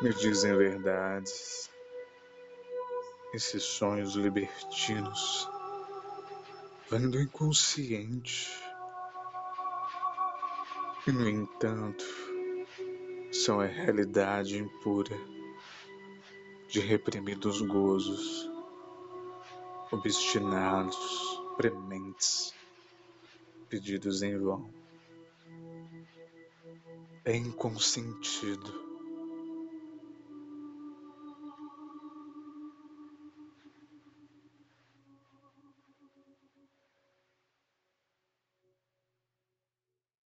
me dizem verdades. Esses sonhos libertinos vêm do inconsciente. E, no entanto, são a realidade impura de reprimidos gozos, obstinados, prementes, pedidos em vão. É inconsentido